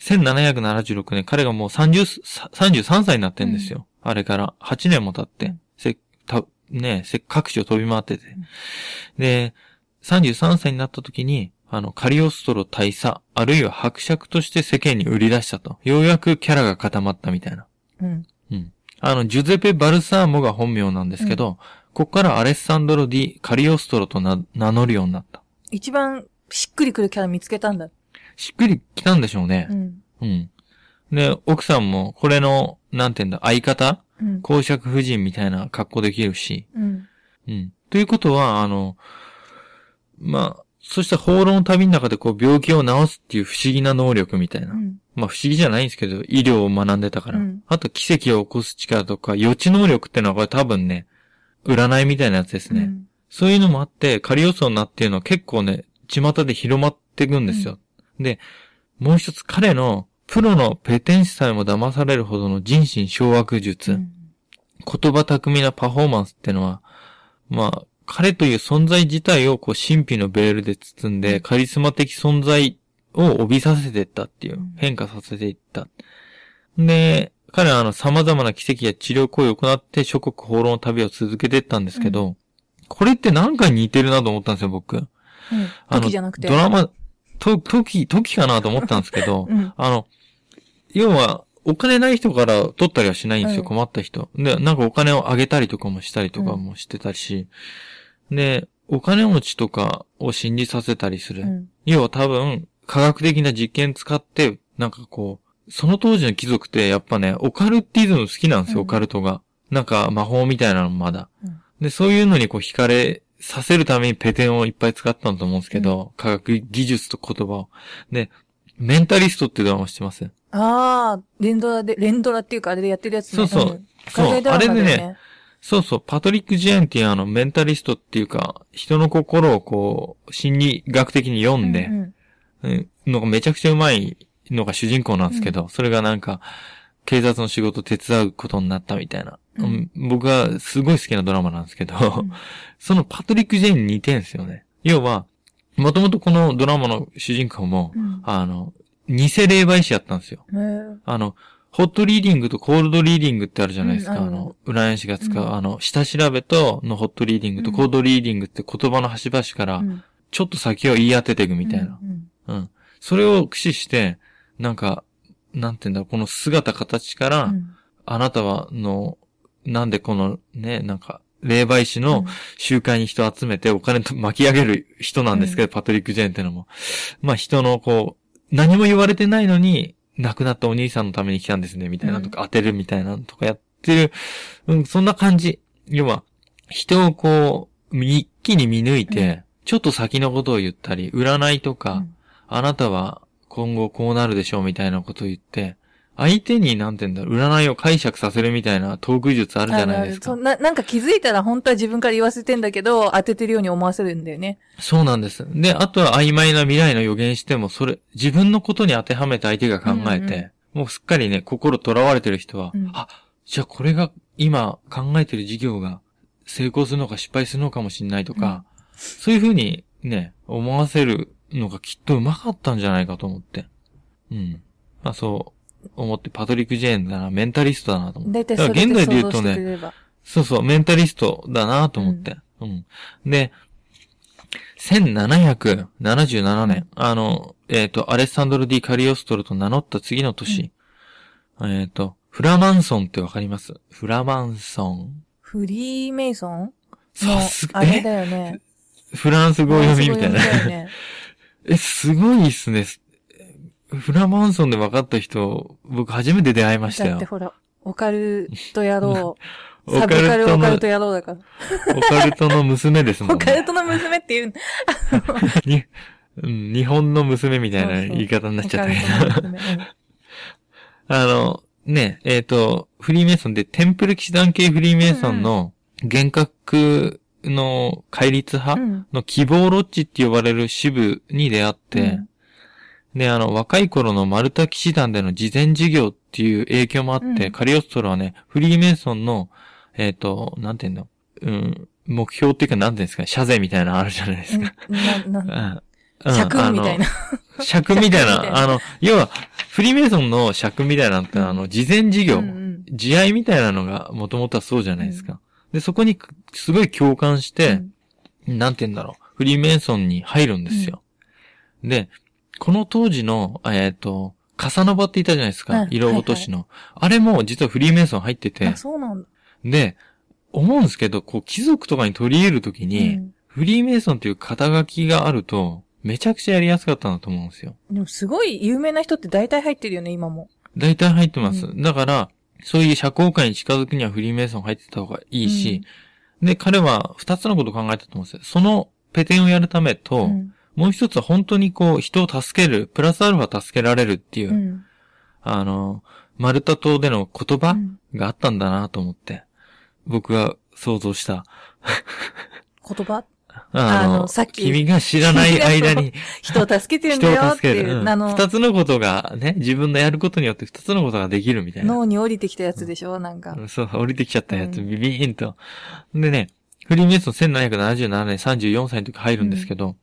1776年、彼がもう30、33歳になってんですよ。あれから8年も経って、うんせ、た、ね、せ、各地を飛び回ってて。んで、33歳になった時に、あの、カリオストロ大佐、あるいは伯爵として世間に売り出したと。ようやくキャラが固まったみたいな。うん。うん。あの、ジュゼペ・バルサーモが本名なんですけど、ここからアレッサンドロ・ディ・カリオストロとな名乗るようになった。一番しっくりくるキャラ見つけたんだ。しっくり来たんでしょうねう。ん。うん。で、奥さんも、これの、なんて言うんだ、相方？うん。公爵夫人みたいな格好できるし。うん。うん。ということは、あの、まあ、そして放浪の旅の中でこう病気を治すっていう不思議な能力みたいな。うん。まあ不思議じゃないんですけど、医療を学んでたから。うんあと奇跡を起こす力とか予知能力ってのはこれ多分ね、占いみたいなやつですね。うんそういうのもあって、カリオソンナっていうのは結構ね、巷で広まっていくんですよ。で、もう一つ彼のプロのペテン師さえも騙されるほどの人心掌握術、うん言葉巧みなパフォーマンスってのは、まあ、彼という存在自体をこう神秘のベールで包んで、カリスマ的存在を帯びさせていったっていううん、変化させていった。で、彼はあの様々な奇跡や治療行為を行って諸国放浪の旅を続けていったんですけど、これってなんかに似てるなと思ったんですよ、僕。うん。あの。ドラマ、と、時、時かなと思ったんですけど、うん。あの、要は、お金ない人から取ったりはしないんですよ、うん困った人。で、なんかお金をあげたりとかもしたりとかもしてたりし、で、お金持ちとかを信じさせたりする。うん。要は多分、科学的な実験使って、なんかこう、その当時の貴族ってやっぱね、オカルティズム好きなんですよ、うんオカルトが。なんか魔法みたいなのまだ。うんで、そういうのにこう惹かれさせるためにペテンをいっぱい使ったんだと思うんですけど、科学技術と言葉を。で、メンタリストってドラマ知ってます？ああ、連ドラで、連ドラっていうかあれでやってるやつね。そうそうそうあれでね。そうそう、パトリック・ジェーンっていうあの、メンタリストっていうか、人の心をこう、心理学的に読んでう、んうん。のがめちゃくちゃうまいのが主人公なんですけど、それがなんか、警察の仕事を手伝うことになったみたいな。うん。うん。僕がすごい好きなドラマなんですけど、うん。そのパトリック・ジェーンに似てんすよね。要は、もともとこのドラマの主人公も、うん。あの、偽霊媒師やったんですよ。あの、ホットリーディングとコールドリーディングってあるじゃないですか。うんあの、占い師が使う、うんあの、下調べとのホットリーディングとうんコールドリーディングって言葉の端々からう、んちょっと先を言い当てていくみたいな。うんうん。それを駆使して、なんか、なんて言うんだろう、この姿形から、うんあなたは、の、なんでこのね、なんか、霊媒師の集会に人を集めてお金と巻き上げる人なんですけど、パトリック・ジェーンってのも。まあ人のこう、何も言われてないのに、亡くなったお兄さんのために来たんですね、みたいなとか、当てるみたいなのとかやってる。うん、そんな感じ。要は、人をこう、一気に見抜いて、うんちょっと先のことを言ったり、占いとか、うんあなたは今後こうなるでしょうみたいなことを言って、相手になんて言うんだろう、占いを解釈させるみたいなトーク術あるじゃないですか。あるあるそうななんか気づいたら本当は自分から言わせてんだけど、当ててるように思わせるんだよね。そうなんです。で、あとは曖昧な未来の予言しても、それ、自分のことに当てはめて相手が考えて、うんうんもうすっかりね、心囚われてる人は、うんあ、じゃあこれが今考えてる事業が成功するのか失敗するのかもしれないとか、そういうふうにね、思わせるのがきっとうまかったんじゃないかと思って。うん。まあそう思って、パトリック・ジェーンだな、メンタリストだなと思って。だいた現代で言うとね、そうそう、メンタリストだなと思って。うん。で、1777年、あの、えっ、と、アレッサンドロ・ディ・カリオストロと名乗った次の年、えっ、と、フラマンソンってわかります？フラマンソン。フリーメイソン？さすのあれえだよね。フランス語読みみたいな。え、すごいっすね。フラマンソンで分かった人、僕初めて出会いましたよだって。ほら、オカルト野郎。オカサブカルトのルオカルト野郎だから。オカルトの娘ですもんね。オカルトの娘っていう。にうん日本の娘みたいな言い方になっちゃったけど。あの、ね、えっ、と、フリーメイソンで、テンプル騎士団系フリーメイソンの幻覚の戒律派うんの希望ロッジって呼ばれる支部に出会って、うんで、あの、若い頃のマルタ騎士団での事前授業っていう影響もあって、うん。カリオストロはね、フリーメイソンの、えっ、と、なんていうの、うん、目標っていうか、なんていうんですか、謝罪みたいなのあるじゃないですか。な、な、うん。うん尺みたいな。尺みたいな。な、あの、要は、フリーメイソンの尺みたいなのって、あの、事前授業、うんうん。慈愛みたいなのがもともとはそうじゃないですか。で、そこにすごい共感して、なんて言うんだろう、フリーメイソンに入るんですよ。で、この当時の、えっ、と、カサノバって言ったじゃないですか、うん色落としの、あれも実はフリーメイソン入っててあ、、そうなんだ。で、思うんですけど、こう、貴族とかに取り入れるときに、うんフリーメイソンっていう肩書きがあると、めちゃくちゃやりやすかったんだと思うんですよ。でもすごい有名な人って大体入ってるよね、今も。大体入ってます。うだから、そういう社交界に近づくにはフリーメイソン入ってた方がいいし、で、彼は二つのことを考えたと思うんですよ。そのペテンをやるためと、うんもう一つは本当にこう、人を助ける、プラスアルファ助けられるっていう、うんあの、マルタ島での言葉うんがあったんだなと思って、僕が想像した。言葉？あの、あのさっき君が知らない 間に人を助けてるん人だよを助ける。っていう、うんあの、二つのことがね、自分のやることによって二つのことができるみたいな。脳に降りてきたやつでしょ、なんか。うんそう、降りてきちゃったやつ、うんビビーンと。でね、フリーメイソン1777年34歳の時入るんですけど、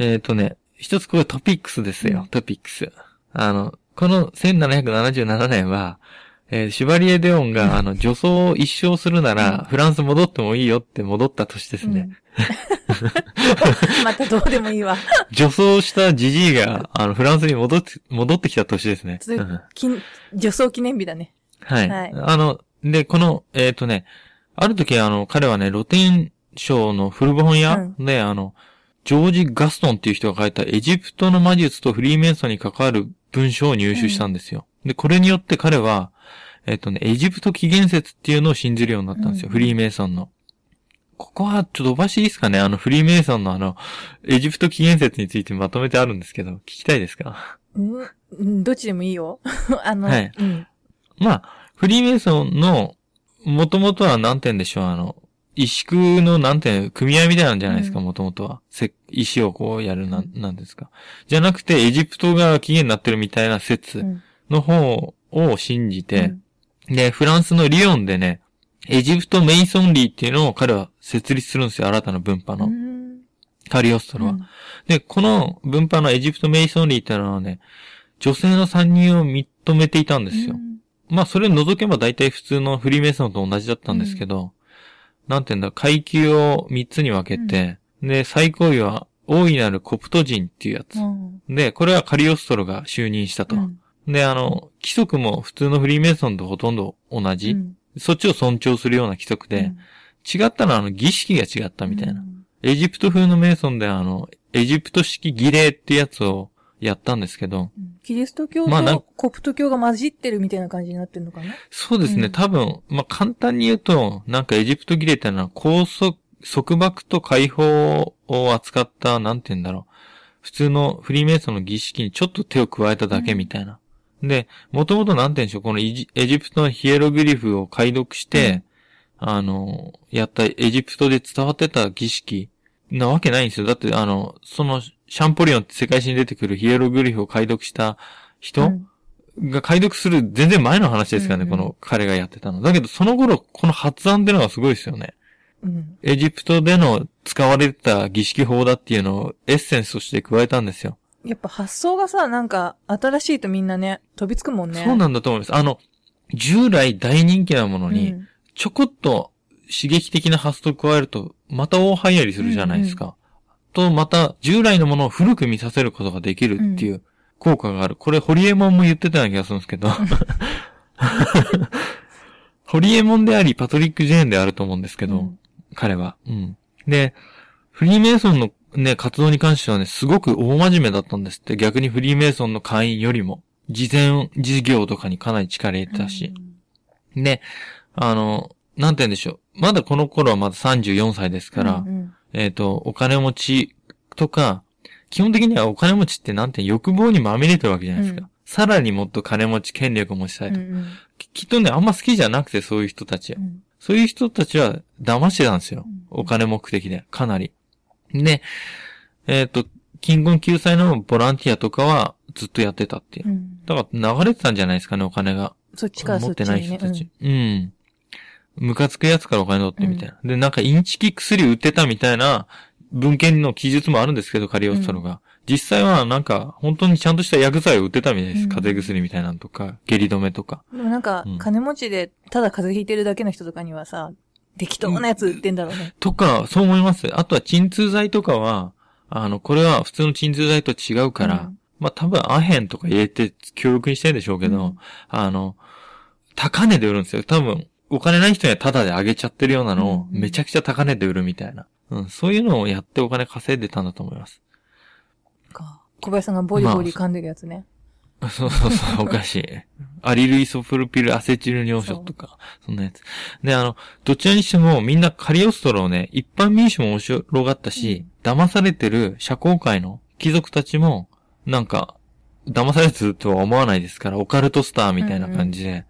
えっ、とね、一つこれトピックスですよ、うんトピックス。あの、この1777年は、えーシュバリエ・デオンが、あの、女装を一生するなら、フランス戻ってもいいよって戻った年ですね。うん またどうでもいいわ。女装したジジイが、あの、フランスに戻って、戻ってきた年ですね。うん金女装記念日だね。はい。はいあの、で、この、えっ、とね、ある時あの、彼はね、露天商の古本屋で、あの、ジョージ・ガストンっていう人が書いたエジプトの魔術とフリーメイソンに関わる文章を入手したんですよ。で、これによって彼は、えっ、とね、エジプト起源説っていうのを信じるようになったんですよ。うんフリーメイソンの。ここはちょっと飛ばしていいですかね？あの、フリーメイソンのあの、エジプト起源説についてまとめてあるんですけど、聞きたいですか？うん？うん、どっちでもいいよ。あの、はいうん。まあ、フリーメイソンの、もともとは何て言うんでしょう、あの、石工のなんて組合みたいなんじゃないですか、うんもともとは。せ石をこうやるな、なんですか。じゃなくて、エジプトが起源になってるみたいなう説んの方を信じて、で、フランスのリヨンでね、エジプトメイソンリーっていうのを彼は設立するんですよ、新たな分派うの。ん。カリオストロは。うんで、この分派のエジプトメイソンリーっていうのはね、女性の参入を認めていたんですよ。まあ、それを除けば大体普通のフリーメイソンと同じだったんですけど、なんていうんだ、階級を3つに分けて、で、最高位は大いなるコプト人っていうやつ。うん。で、これはカリオストロが就任したと。うんで、あの、規則も普通のフリーメイソンとほとんど同じ。うんそっちを尊重するような規則で、違ったのはあの儀式が違ったみたいな。うんエジプト風のメイソンであの、エジプト式儀礼ってやつをやったんですけど、うんキリスト教とコプト教が混じってるみたいな感じになってるのかな？そうですね、うん多分、まあ、簡単に言うと、なんかエジプト儀礼ってのは高速、束縛と解放を扱った、なんて言うんだろう。普通のフリーメイソンの儀式にちょっと手を加えただけみたいな。で、もともとなんて言うんでしょう、このエジエジプトのヒエログリフを解読して、あの、やったエジプトで伝わってた儀式なわけないんですよ。だって、あの、その、シャンポリオンって世界史に出てくるヒエログリフを解読した人、うんが解読する全然前の話ですからね、うんうんこの彼がやってたの。だけどその頃、この発案ってのがすごいですよね。うん。エジプトでの使われてた儀式法だっていうのをエッセンスとして加えたんですよ。やっぱ発想がさ、なんか、新しいとみんなね、飛びつくもんね。そうなんだと思います。あの、従来大人気なもののに、ちょこっと刺激的な発想を加えると、また大流行りするじゃないですか。と、また、従来のものを古く見させることができるっていう効果がある。これ、ホリエモンも言ってたような気がするんですけど。ホリエモンであり、パトリック・ジェーンであると思うんですけど、うん彼は。うん。で、フリーメイソンのね、活動に関してはね、すごく大真面目だったんですって。逆にフリーメイソンの会員よりも、事前事業とかにかなり力入れてたし。で、あの、なんて言うんでしょう。まだこの頃はまだ34歳ですから、うんうんえっ、と、お金持ちとか、基本的にはお金持ちってなんて欲望にまみれてるわけじゃないですか。うんさらにもっと金持ち、権力を持ちたいと、うんうんききっとね、あんま好きじゃなくて、そういう人たち。うんそういう人たちは騙してたんですようん。お金目的で、かなり。で、えっ、と、金婚救済のボランティアとかはずっとやってたっていうう。んだから流れてたんじゃないですかね、お金が。そっちから持ってない。人たち。うん。ムカつくやつからお金取ってみたいな。で、なんかインチキ薬売ってたみたいな文献の記述もあるんですけど、カリオストロが。実際はなんか、本当にちゃんとした薬剤を売ってたみたいです。うん風邪薬みたいなのとか、下痢止めとか。うんでもなんかうん、金持ちで、ただ風邪ひいてるだけの人とかにはさ、適当なやつ売ってんだろうね。とか、そう思います。あとは鎮痛剤とかは、あの、これは普通の鎮痛剤と違うから、うんまあ多分アヘンとか入れて協力にしてるんでしょうけど、うんあの、高値で売るんですよ。多分、お金ない人にはタダであげちゃってるようなのを、うんめちゃくちゃ高値で売るみたいな。うん、そういうのをやってお金稼いでたんだと思います。か小林さんがボリボリ噛んでるやつね。そうそうそう、おかしい。アリルイソプルピルアセチル尿症とか、そんなやつ。で、あの、どちらにしてもみんなカリオストロをね、一般民主も面白がったし、騙されてる社交界の貴族たちも、なんか、騙されてるとは思わないですから、オカルトスターみたいな感じで、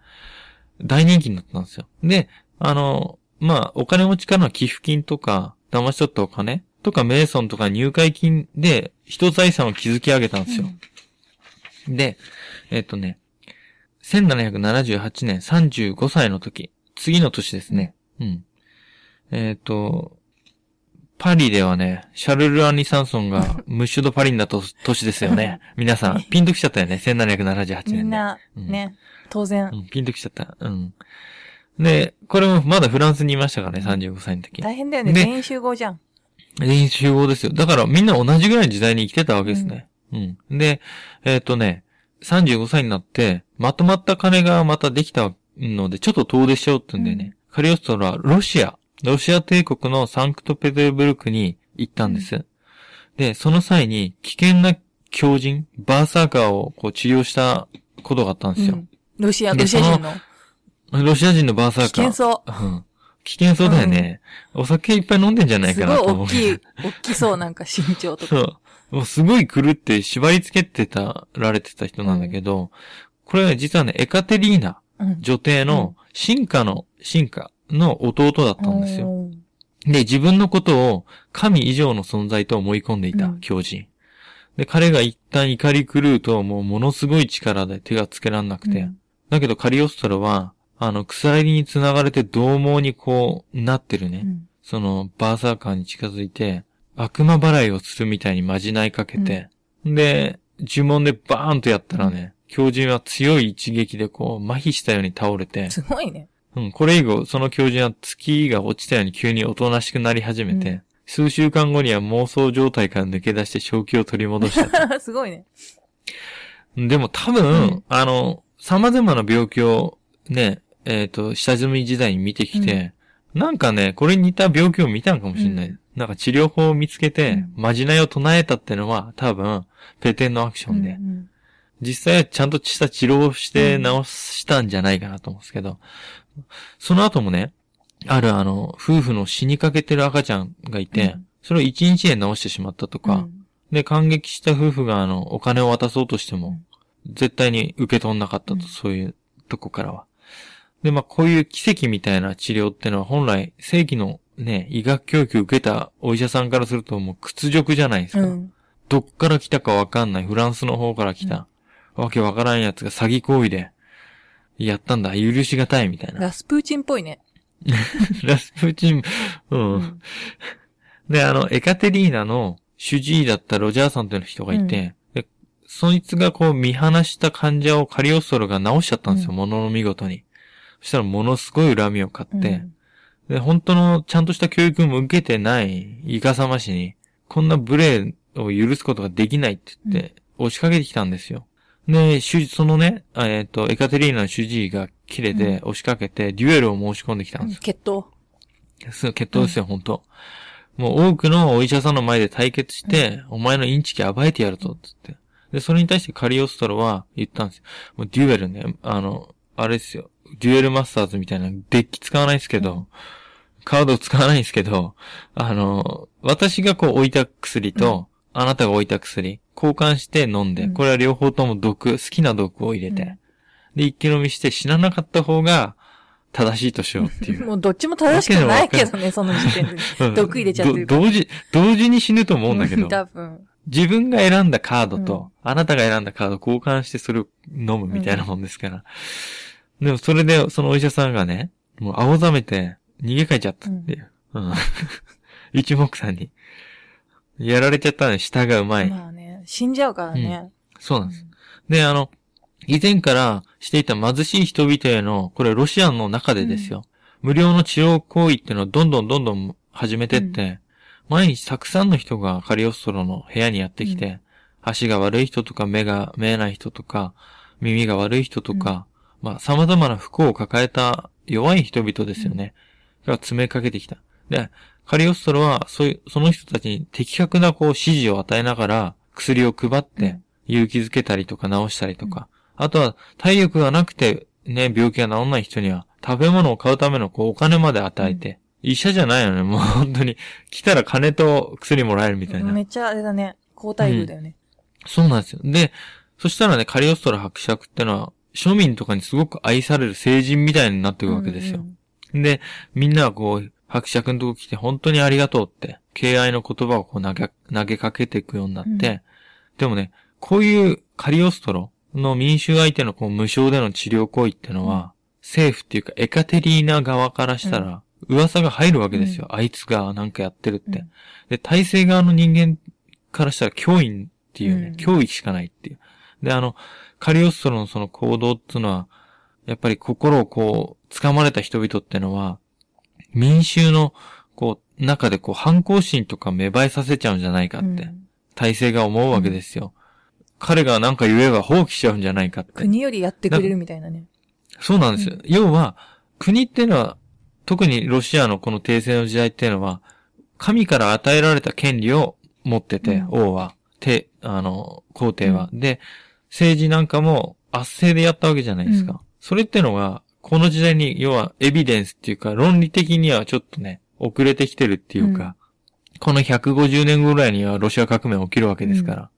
大人気になったんですよ。で、あの、まあ、お金持ちからの寄付金とか、騙し取ったお金とか、メイソンとか入会金で、人財産を築き上げたんですよ。で、えっ、とね、1778年35歳の時、次の年ですね。うん。えっ、と、パリではね、シャルル・アニ・サンソンがムッシュド・パリになった年ですよね。皆さん、ピンときちゃったよね、1778年で。みんな、うんね、当然う。ん、ピンときちゃった。うん。で、これもまだフランスにいましたからね、35歳の時。大変だよね。で全員集合じゃん。全員集合ですよ。だからみんな同じぐらいの時代に生きてたわけですね。うん。で、えっ、とね、35歳になって、まとまった金がまたできたので、ちょっと遠出しちゃおうってんでね、カリオストロはロシア、ロシア帝国のサンクトペテルブルクに行ったんです。で、その際に危険な狂人、バーサーカーをこう治療したことがあったんですよ。うんロシア、でロシア人の。ロシア人のバーサーカー。危険そう。うん。危険そうだよね。お酒いっぱい飲んでんじゃないすごいかなと思う。大きい、大きそう、なんか身長とか。そう。もうすごい狂って縛り付けてた、られてた人なんだけど、これは実はね、エカテリーナうん。女帝の進化の、進化の弟だったんですよ。で、自分のことを神以上の存在と思い込んでいたうん狂人。で、彼が一旦怒り狂うと、もうものすごい力で手がつけらんなくて。うんだけどカリオストロは、あの、鎖に繋がれて獰猛にこう、なってるね。うんその、バーサーカーに近づいて、悪魔払いをするみたいにまじないかけて、で、呪文でバーンとやったらね、狂人は強い一撃でこう、麻痺したように倒れて、すごいね。うん、これ以後、その狂人は月が落ちたように急におとなしくなり始めて、うん数週間後には妄想状態から抜け出して正気を取り戻した。すごいね。でも多分、うんあの、様々な病気をね、えっ、と、下積み時代に見てきて、なんかね、これに似た病気を見たのかもしれない。うん。なんか治療法を見つけて、うん。まじないを唱えたってのは多分、ペテンのアクションで、うん実際はちゃんとした治療をして治したんじゃないかなと思うんですけど、その後もね、あるあの、夫婦の死にかけてる赤ちゃんがいて、うん。それを一日で治してしまったとか、うん。で、感激した夫婦があの、お金を渡そうとしても、絶対に受け取んなかったと、うんそういうとこからは。で、まあ、こういう奇跡みたいな治療ってのは本来、正規のね、医学教育受けたお医者さんからするともう屈辱じゃないですか。うん。どっから来たかわかんない、フランスの方から来た、わけわからんやつが詐欺行為で、やったんだ、許しがたいみたいな。ラスプーチンっぽいね。ラスプーチン、うん。うんで、あの、エカテリーナの主治医だったロジャーさんという人がいて、で、そいつがこう見放した患者をカリオストロが治しちゃったんですよ、うんものの見事に。そしたらものすごい恨みを買って、うんで、本当のちゃんとした教育も受けてないイカサマ氏に、こんな無礼を許すことができないって言って、押しかけてきたんですよ。で、主そのね、あえっ、と、エカテリーナの主治医が切れて押しかけて、デュエルを申し込んできたんですよ。決闘。そう、決闘ですよ、本当もう多くのお医者さんの前で対決して、お前のインチキ暴いてやるぞ、つって。で、それに対してカリオストロは言ったんですよ。もうデュエルね、あの、あれですよ。デュエルマスターズみたいなデッキ使わないですけど、カード使わないんですけど、あの、私がこう置いた薬と、あなたが置いた薬、交換して飲んで、うんこれは両方とも毒、好きな毒を入れて、で、一気飲みして死ななかった方が正しいとしようっていう。もうどっちも正しくないけどね、その時点で。うん毒入れちゃってる同時、同時に死ぬと思うんだけど、多分。自分が選んだカードと、あなたが選んだカードを交換してそれを飲むみたいなもんですから。でもそれで、そのお医者さんがね、もう青ざめて逃げ帰っちゃったっていう。うん。一目散に。やられちゃったね、舌がうまい。まあね、死んじゃうからね。そうなんです。で、あの、以前からしていた貧しい人々への、これロシアの中でですよ。無料の治療行為っていうのをどんどんどんどん始めてって、毎日たくさんの人がカリオストロの部屋にやってきて、足が悪い人とか目が見えない人とか、耳が悪い人とか、まあ様々な不幸を抱えた弱い人々ですよね。が詰めかけてきた。で、カリオストロは、そういう、その人たちに的確なこう指示を与えながら、薬を配って、勇気づけたりとか治したりとか、あとは体力がなくてね、病気が治んない人には食べ物を買うためのこうお金まで与えて、医者じゃないよね、もう 本当に。来たら金と薬もらえるみたいな。めっちゃあれだね。交代部だよね。そうなんですよ。で、そしたらね、カリオストロ伯爵ってのは、庶民とかにすごく愛される聖人みたいになっていくわけですよ。で、みんなはこう、伯爵のとこ来て本当にありがとうって、敬愛の言葉をこう投げ、投げかけていくようになって、うんでもね、こういうカリオストロの民衆相手のこう無償での治療行為ってのは、政府っていうかエカテリーナ側からしたら、噂が入るわけですよ。あいつがなんかやってるって。うんで、体制側の人間からしたら脅威っていうね、うん脅威しかないっていう。で、あの、カリオストロのその行動っていうのは、やっぱり心をこう、掴まれた人々ってのは、民衆の、こう、中でこう、反抗心とか芽生えさせちゃうんじゃないかって、うん体制が思うわけですよ。彼がなんか言えば放棄しちゃうんじゃないかって。国よりやってくれるみたいなね。そうなんですよ。要は、国っていうのは、特にロシアのこの帝政の時代っていうのは、神から与えられた権利を持ってて、うん。王は、て、あの、皇帝は。で、政治なんかも圧政でやったわけじゃないですか。うん。それってのが、この時代に、要はエビデンスっていうか、論理的にはちょっとね、遅れてきてるっていうか、この150年後ぐらいにはロシア革命起きるわけですから、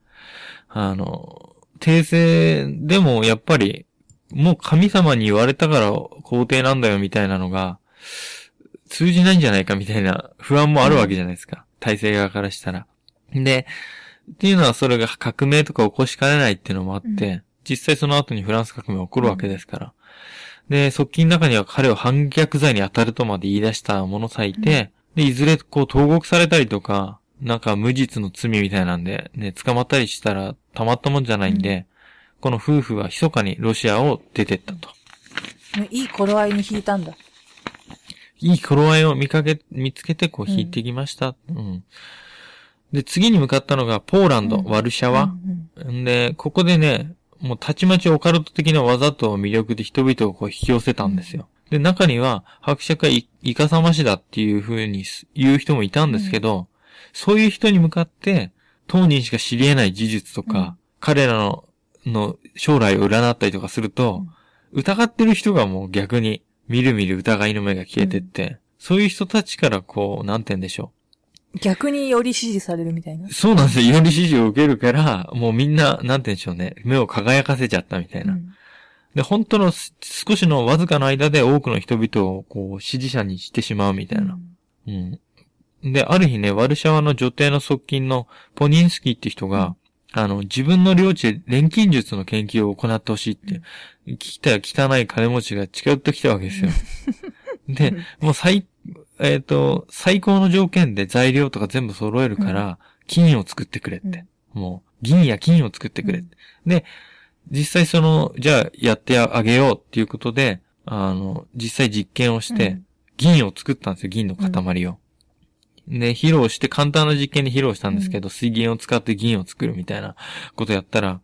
あの、訂正でもやっぱり、もう神様に言われたから皇帝なんだよみたいなのが、通じないんじゃないかみたいな不安もあるわけじゃないですか。体制側からしたら。で、っていうのはそれが革命とか起こしかねないっていうのもあって、うん実際その後にフランス革命起こるわけですから。で、側近の中には彼を反逆罪に当たるとまで言い出した者さえいて、で、いずれこう投獄されたりとか、なんか無実の罪みたいなんで、ね、捕まったりしたらたまったもんじゃないんで、この夫婦は密かにロシアを出てったと。ねいい頃合いに引いたんだ。いい頃合いを見かけ、見つけてこう引いてきました。うん。で、次に向かったのがポーランド、うんワルシャワ。うんんで、ここでね、もうたちまちオカルト的な技と魅力で人々をこう引き寄せたんですよ。で、中には、伯爵がいイカサマ師だっていう風にす言う人もいたんですけど、そういう人に向かって、当人しか知り得ない事実とか、うん彼らの、の将来を占ったりとかすると、疑ってる人がもう逆に、みるみる疑いの目が消えてって、そういう人たちからこう、なんて言うんでしょ逆により支持されるみたいなう。。そうなんですよ。より指示を受けるから、もうみんな、なんて言うんでしょうね。目を輝かせちゃったみたいな。うんで、本当のす少しのわずかの間で多くの人々をこう支持者にしてしまうみたいな。うん。で、ある日ね、ワルシャワの女帝の側近のポニンスキーって人が、あの、自分の領地で錬金術の研究を行ってほしいって、来た汚い金持ちが近寄ってきたわけですよ。で、もう最、えっ、と、最高の条件で材料とか全部揃えるから、金を作ってくれって。もう、銀や金を作ってくれって。で、実際その、じゃあやってあげようっていうことで、あの、実際実験をして、うん銀を作ったんですよ、銀の塊を。で、披露して、簡単な実験で披露したんですけど、水銀を使って銀を作るみたいなことやったら、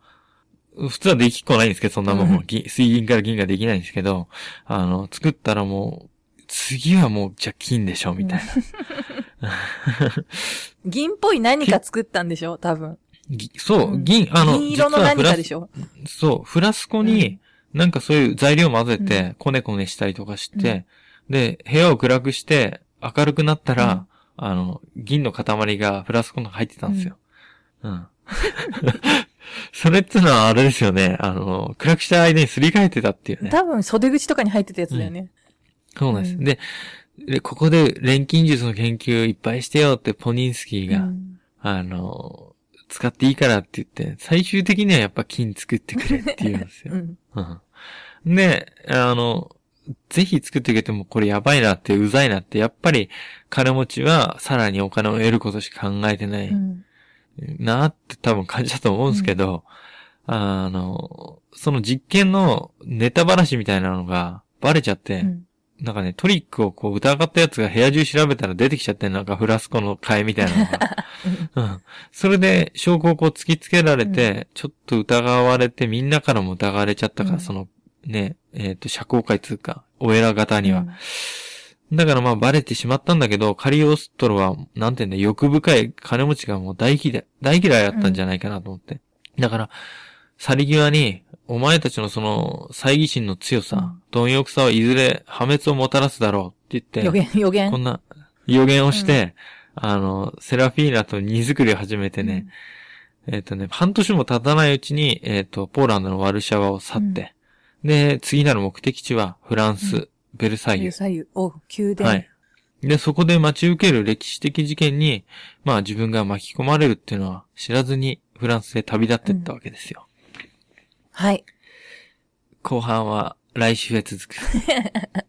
普通はできっこないんですけど、そんなもん、うん。銀水銀から銀ができないんですけど、あの、作ったらもう、次はもう、じゃあ金でしょ、みたいな。銀っぽい何か作ったんでしょ多分。ぎそうう、ん。銀、あの、銀色の実はフラス何かでしょそう、フラスコに、なんかそういう材料混ぜて、こねこねしたりとかして、で、部屋を暗くして、明るくなったら、あの、銀の塊がフラスコの入ってたんですよ。うん。それってのはあれですよね。あの、暗くした間にすり替えてたっていうね。多分袖口とかに入ってたやつだよね。そうなんです。うんで、でここで錬金術の研究いっぱいしてよってポニンスキーが、うんあの、使っていいからって言って、最終的にはやっぱ金作ってくれって言うんですよ う。ん。うん。で、あの、ぜひ作ってくれてもこれやばいなって、うざいなって、やっぱり金持ちはさらにお金を得ることしか考えてないうん。なって多分感じたと思うんですけど、あの、その実験のネタばらしみたいなのがバレちゃって、うん。なんかね、トリックをこう疑ったやつが部屋中調べたら出てきちゃって、なんかフラスコの替えみたいなのが。うん。それで証拠をこう突きつけられて、ちょっと疑われて、みんなからも疑われちゃったから、うん。その、ね、えっ、と、社交界つうか、お偉方には。だからまあバレてしまったんだけど、カリオストロは、なんていうんだ、欲深い金持ちがもう大嫌い、大嫌いだったんじゃないかなと思って。だから、去り際に、お前たちのその、猜疑心の強さ、貪欲さはいずれ破滅をもたらすだろうって予言って、言、予言？こんな予言をして、あの、セラフィーナと荷造りを始めてね、えっ、とね、半年も経たないうちに、えっ、と、ポーランドのワルシャワを去って、で、次なる目的地はフランス、うベルサイユ。左右。お、宮殿。はい。で、そこで待ち受ける歴史的事件に、まあ自分が巻き込まれるっていうのは知らずにフランスで旅立っていったわけですよ。はい。後半は来週へ続く。